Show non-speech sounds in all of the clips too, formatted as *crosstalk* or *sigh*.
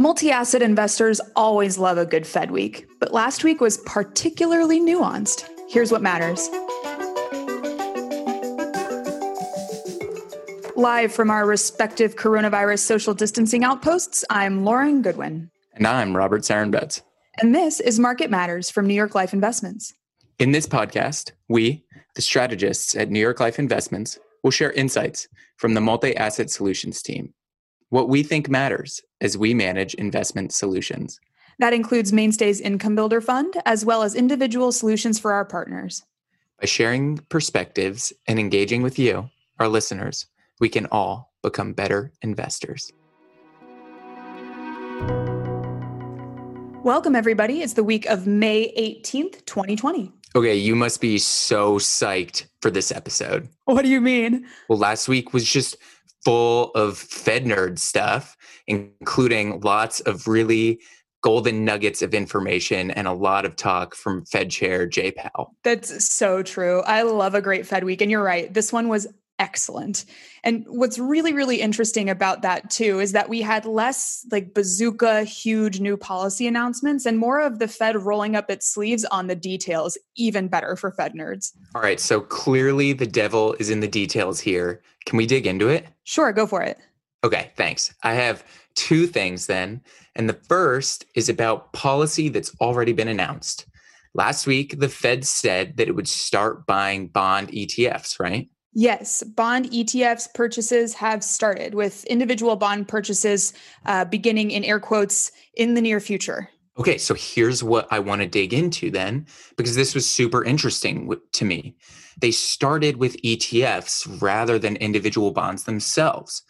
Multi asset investors always love a good Fed week, but last week was particularly nuanced. Here's what matters. Live from our respective coronavirus social distancing outposts, I'm Lauren Goodwin. And I'm Robert Sarenbetz. And this is Market Matters from New York Life Investments. In this podcast, we, the strategists at New York Life Investments, will share insights from the multi asset solutions team what we think matters as we manage investment solutions. That includes Mainstay's Income Builder Fund, as well as individual solutions for our partners. By sharing perspectives and engaging with you, our listeners, we can all become better investors. Welcome, everybody. It's the week of May 18th, 2020. Okay, you must be so psyched for this episode. What do you mean? Well, last week was just full of Fed nerd stuff, including lots of really golden nuggets of information and a lot of talk from Fed Chair Jay Powell. That's so true. I love a great Fed week. And you're right. This one was excellent. And what's really, really interesting about that too is that we had less like bazooka, huge new policy announcements and more of the Fed rolling up its sleeves on the details, even better for Fed nerds. All right. So clearly the devil is in the details here. Can we dig into it? Sure, go for it. Okay, thanks. I have two things then. And the first is about policy that's already been announced. Last week, the Fed said that it would start buying bond ETFs, right? Yes, bond ETFs purchases have started with individual bond purchases uh, beginning in air quotes in the near future. Okay, so here's what I want to dig into then, because this was super interesting to me. They started with ETFs rather than individual bonds themselves.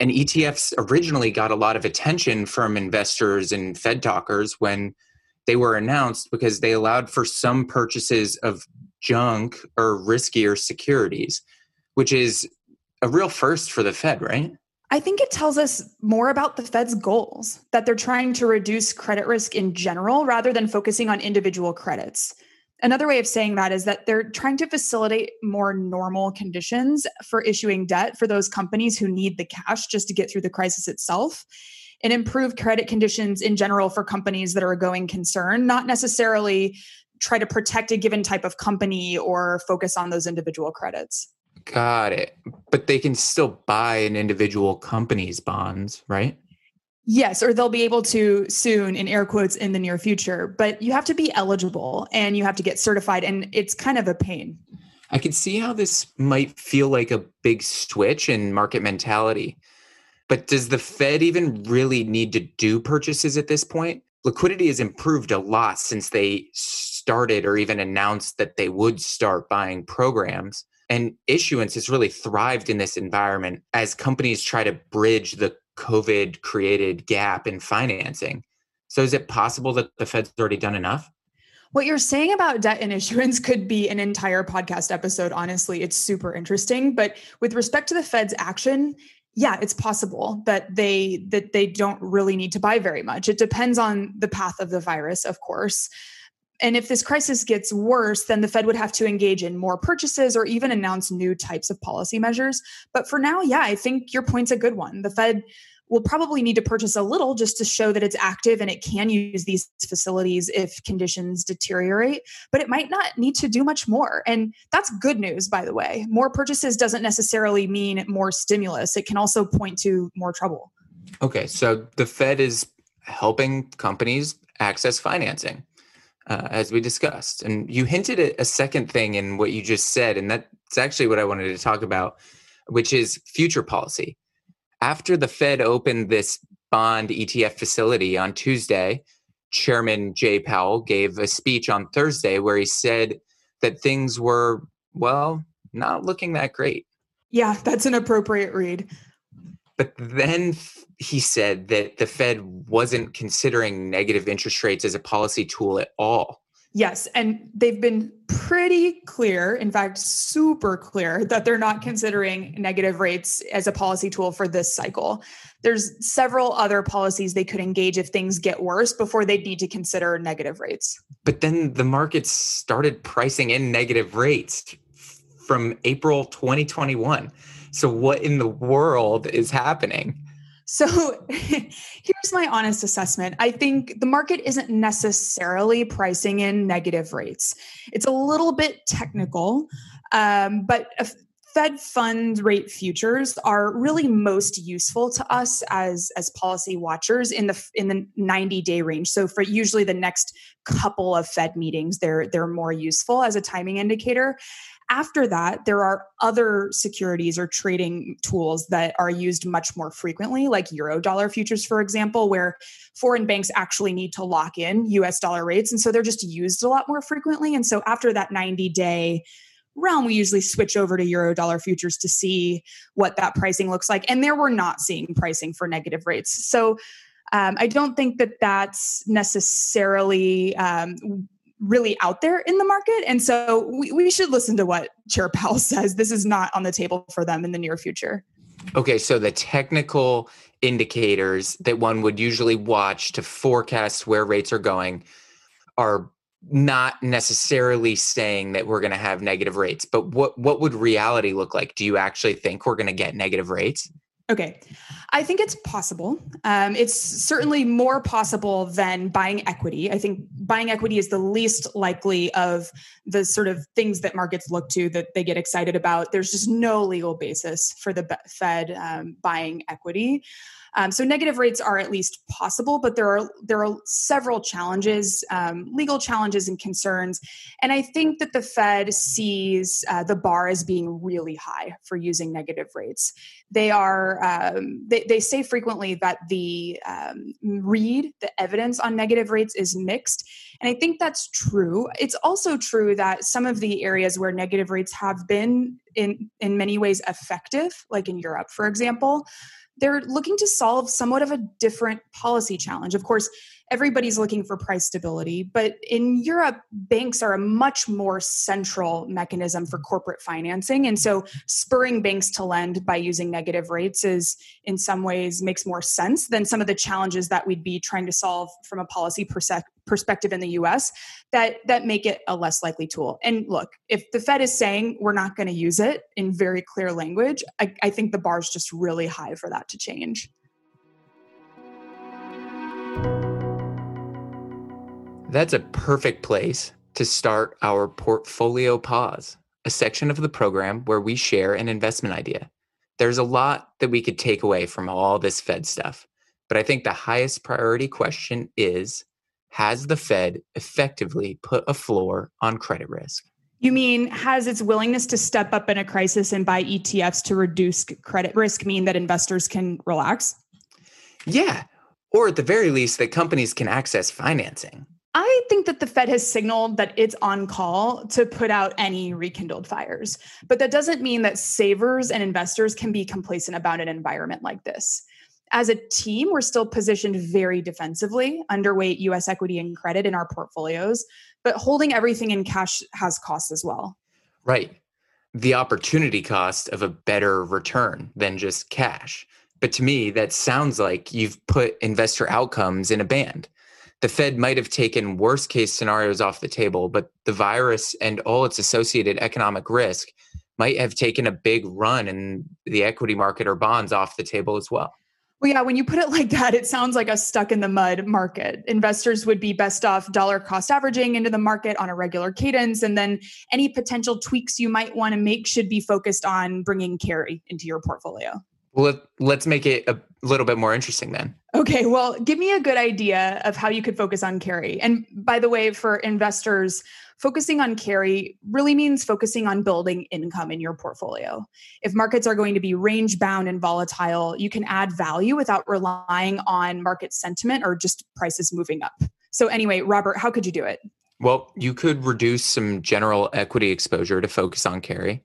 And ETFs originally got a lot of attention from investors and Fed talkers when they were announced because they allowed for some purchases of junk or riskier securities which is a real first for the Fed, right? I think it tells us more about the Fed's goals that they're trying to reduce credit risk in general rather than focusing on individual credits. Another way of saying that is that they're trying to facilitate more normal conditions for issuing debt for those companies who need the cash just to get through the crisis itself and improve credit conditions in general for companies that are a going concern, not necessarily try to protect a given type of company or focus on those individual credits. Got it. But they can still buy an individual company's bonds, right? Yes, or they'll be able to soon, in air quotes, in the near future. But you have to be eligible and you have to get certified, and it's kind of a pain. I can see how this might feel like a big switch in market mentality. But does the Fed even really need to do purchases at this point? Liquidity has improved a lot since they started or even announced that they would start buying programs. And issuance has really thrived in this environment as companies try to bridge the COVID created gap in financing. So is it possible that the Fed's already done enough? What you're saying about debt and issuance could be an entire podcast episode. Honestly, it's super interesting. But with respect to the Fed's action, yeah, it's possible that they that they don't really need to buy very much. It depends on the path of the virus, of course. And if this crisis gets worse, then the Fed would have to engage in more purchases or even announce new types of policy measures. But for now, yeah, I think your point's a good one. The Fed will probably need to purchase a little just to show that it's active and it can use these facilities if conditions deteriorate, but it might not need to do much more. And that's good news, by the way. More purchases doesn't necessarily mean more stimulus, it can also point to more trouble. Okay, so the Fed is helping companies access financing uh, as we discussed. And you hinted at a second thing in what you just said, and that's actually what I wanted to talk about, which is future policy. After the Fed opened this bond ETF facility on Tuesday, Chairman Jay Powell gave a speech on Thursday where he said that things were, well, not looking that great. Yeah, that's an appropriate read. But then he said that the Fed wasn't considering negative interest rates as a policy tool at all. Yes. And they've been pretty clear, in fact, super clear, that they're not considering negative rates as a policy tool for this cycle. There's several other policies they could engage if things get worse before they'd need to consider negative rates. But then the markets started pricing in negative rates from April 2021. So, what in the world is happening? So *laughs* here's my honest assessment. I think the market isn't necessarily pricing in negative rates. It's a little bit technical, um, but Fed fund rate futures are really most useful to us as as policy watchers in the in the 90 day range. So for usually the next couple of Fed meetings, they're they're more useful as a timing indicator. After that, there are other securities or trading tools that are used much more frequently, like Eurodollar futures, for example, where foreign banks actually need to lock in US dollar rates. And so they're just used a lot more frequently. And so after that 90 day realm, we usually switch over to Eurodollar futures to see what that pricing looks like. And there we're not seeing pricing for negative rates. So um, I don't think that that's necessarily um, really out there in the market. And so we, we should listen to what Chair Powell *laughs* says. This is not on the table for them in the near future. Okay, so the technical indicators that one would usually watch to forecast where rates are going are not necessarily saying that we're going to have negative rates but what what would reality look like do you actually think we're going to get negative rates Okay. I think it's possible. Um, it's certainly more possible than buying equity. I think buying equity is the least likely of the sort of things that markets look to that they get excited about. There's just no legal basis for the Fed um, buying equity. Um, so negative rates are at least possible, but there are there are several challenges, um, legal challenges and concerns, and I think that the Fed sees uh, the bar as being really high for using negative rates. They are um, they, they say frequently that the um, read the evidence on negative rates is mixed, and I think that's true. It's also true that some of the areas where negative rates have been in in many ways effective, like in Europe, for example they're looking to solve somewhat of a different policy challenge. Of course, everybody's looking for price stability, but in Europe, banks are a much more central mechanism for corporate financing. And so spurring banks to lend by using negative rates is in some ways makes more sense than some of the challenges that we'd be trying to solve from a policy perspective in the US that that make it a less likely tool. And look, if the Fed is saying we're not going to use it in very clear language, I, I think the bar is just really high for that to change. That's a perfect place to start our portfolio pause, a section of the program where we share an investment idea. There's a lot that we could take away from all this Fed stuff, but I think the highest priority question is Has the Fed effectively put a floor on credit risk? You mean, has its willingness to step up in a crisis and buy ETFs to reduce credit risk mean that investors can relax? Yeah, or at the very least, that companies can access financing. I think that the Fed has signaled that it's on call to put out any rekindled fires. But that doesn't mean that savers and investors can be complacent about an environment like this. As a team, we're still positioned very defensively, underweight US equity and credit in our portfolios, but holding everything in cash has costs as well. Right. The opportunity cost of a better return than just cash. But to me, that sounds like you've put investor outcomes in a band the Fed might have taken worst case scenarios off the table, but the virus and all its associated economic risk might have taken a big run in the equity market or bonds off the table as well. Well, yeah, when you put it like that, it sounds like a stuck in the mud market. Investors would be best off dollar cost averaging into the market on a regular cadence. And then any potential tweaks you might want to make should be focused on bringing carry into your portfolio. Well, let's make it a little bit more interesting then. Okay, well, give me a good idea of how you could focus on carry. And by the way, for investors, focusing on carry really means focusing on building income in your portfolio. If markets are going to be range bound and volatile, you can add value without relying on market sentiment or just prices moving up. So, anyway, Robert, how could you do it? Well, you could reduce some general equity exposure to focus on carry.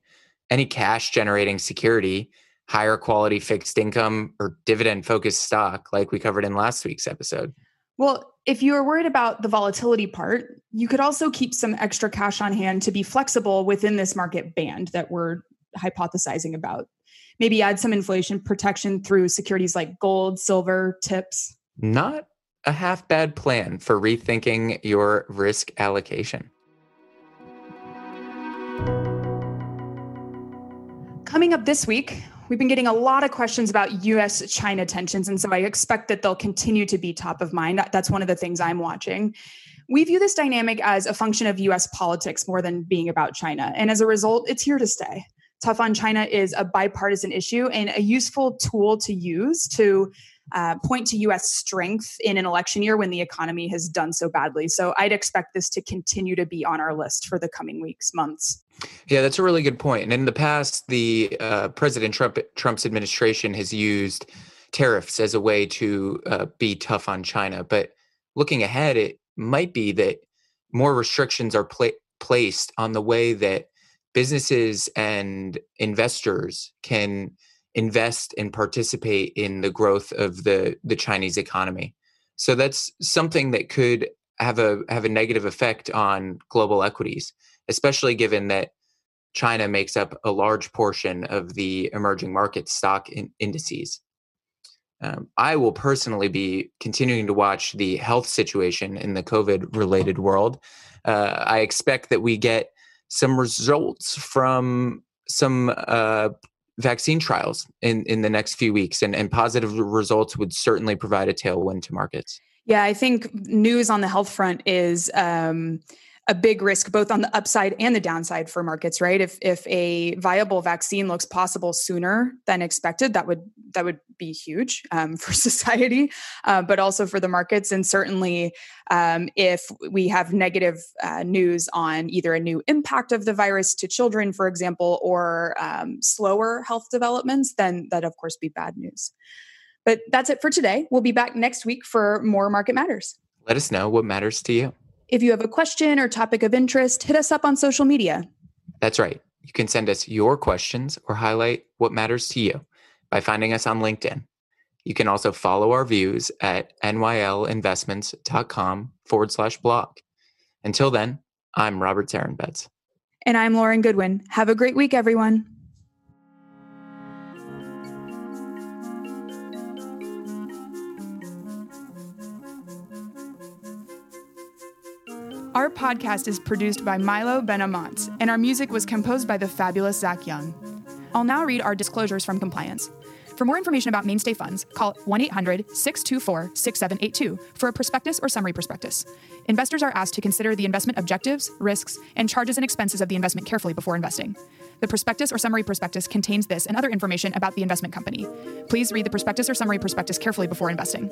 Any cash generating security higher quality fixed income or dividend focused stock, like we covered in last week's episode? Well, if you are worried about the volatility part, you could also keep some extra cash on hand to be flexible within this market band that we're hypothesizing about. Maybe add some inflation protection through securities like gold, silver, tips. Not a half bad plan for rethinking your risk allocation. Coming up this week, we've been getting a lot of questions about US China tensions. And so I expect that they'll continue to be top of mind. That's one of the things I'm watching. We view this dynamic as a function of US politics more than being about China. And as a result, it's here to stay. Tough on China is a bipartisan issue and a useful tool to use to uh, point to US strength in an election year when the economy has done so badly. So I'd expect this to continue to be on our list for the coming weeks, months. Yeah, that's a really good point. And in the past, the uh, President Trump Trump's administration has used tariffs as a way to uh, be tough on China. But looking ahead, it might be that more restrictions are pla- placed on the way that businesses and investors can invest and participate in the growth of the the Chinese economy. So that's something that could have a have a negative effect on global equities, especially given that China makes up a large portion of the emerging market stock in indices. Um, I will personally be continuing to watch the health situation in the COVID related world. Uh, I expect that we get some results from some uh, vaccine trials in, in the next few weeks, and, and positive results would certainly provide a tailwind to markets. Yeah, I think news on the health front is um, a big risk both on the upside and the downside for markets right? If if a viable vaccine looks possible sooner than expected that would that would be huge um, *laughs* for society uh, but also for the markets. And certainly um, if we have negative uh, news on either a new impact of the virus to children for example or um, slower health developments then that of course be bad news. But that's it for today. We'll be back next week for more market matters. Let us know what matters to you if you have a question or topic of interest, hit us up on social media. That's right. You can send us your questions or highlight what matters to you by finding us on LinkedIn. You can also follow our views at nylinvestments.com forward slash blog. Until then, I'm Robert Sarenbetz. And I'm Lauren Goodwin. Have a great week, everyone. Our podcast is produced by Milo Benamont, and our music was composed by the fabulous Zach Young. I'll now read our disclosures from compliance. For more information about mainstay funds, call 1 800 624 6782 for a prospectus or summary prospectus. Investors are asked to consider the investment objectives, risks, and charges and expenses of the investment carefully before investing. The prospectus or summary prospectus contains this and other information about the investment company. Please read the prospectus or summary prospectus carefully before investing.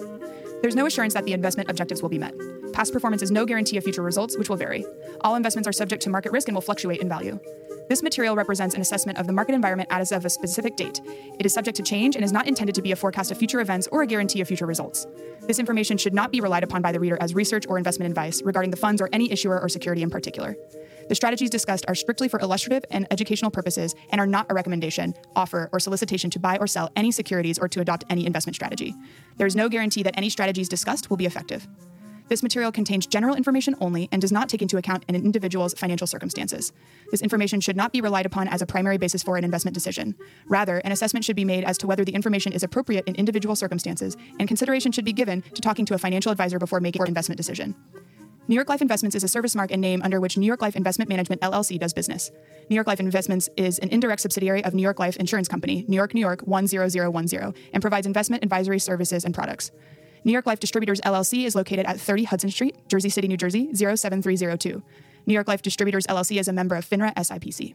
There's no assurance that the investment objectives will be met. Past performance is no guarantee of future results, which will vary. All investments are subject to market risk and will fluctuate in value. This material represents an assessment of the market environment as of a specific date. It is subject to change and is not intended to be a forecast of future events or a guarantee of future results. This information should not be relied upon by the reader as research or investment advice regarding the funds or any issuer or security in particular. The strategies discussed are strictly for illustrative and educational purposes and are not a recommendation, offer, or solicitation to buy or sell any securities or to adopt any investment strategy. There is no guarantee that any strategies discussed will be effective. This material contains general information only and does not take into account an individual's financial circumstances. This information should not be relied upon as a primary basis for an investment decision. Rather, an assessment should be made as to whether the information is appropriate in individual circumstances, and consideration should be given to talking to a financial advisor before making an investment decision. New York Life Investments is a service mark and name under which New York Life Investment Management LLC does business. New York Life Investments is an indirect subsidiary of New York Life Insurance Company, New York, New York 10010, and provides investment advisory services and products. New York Life Distributors LLC is located at 30 Hudson Street, Jersey City, New Jersey 07302. New York Life Distributors LLC is a member of FINRA SIPC.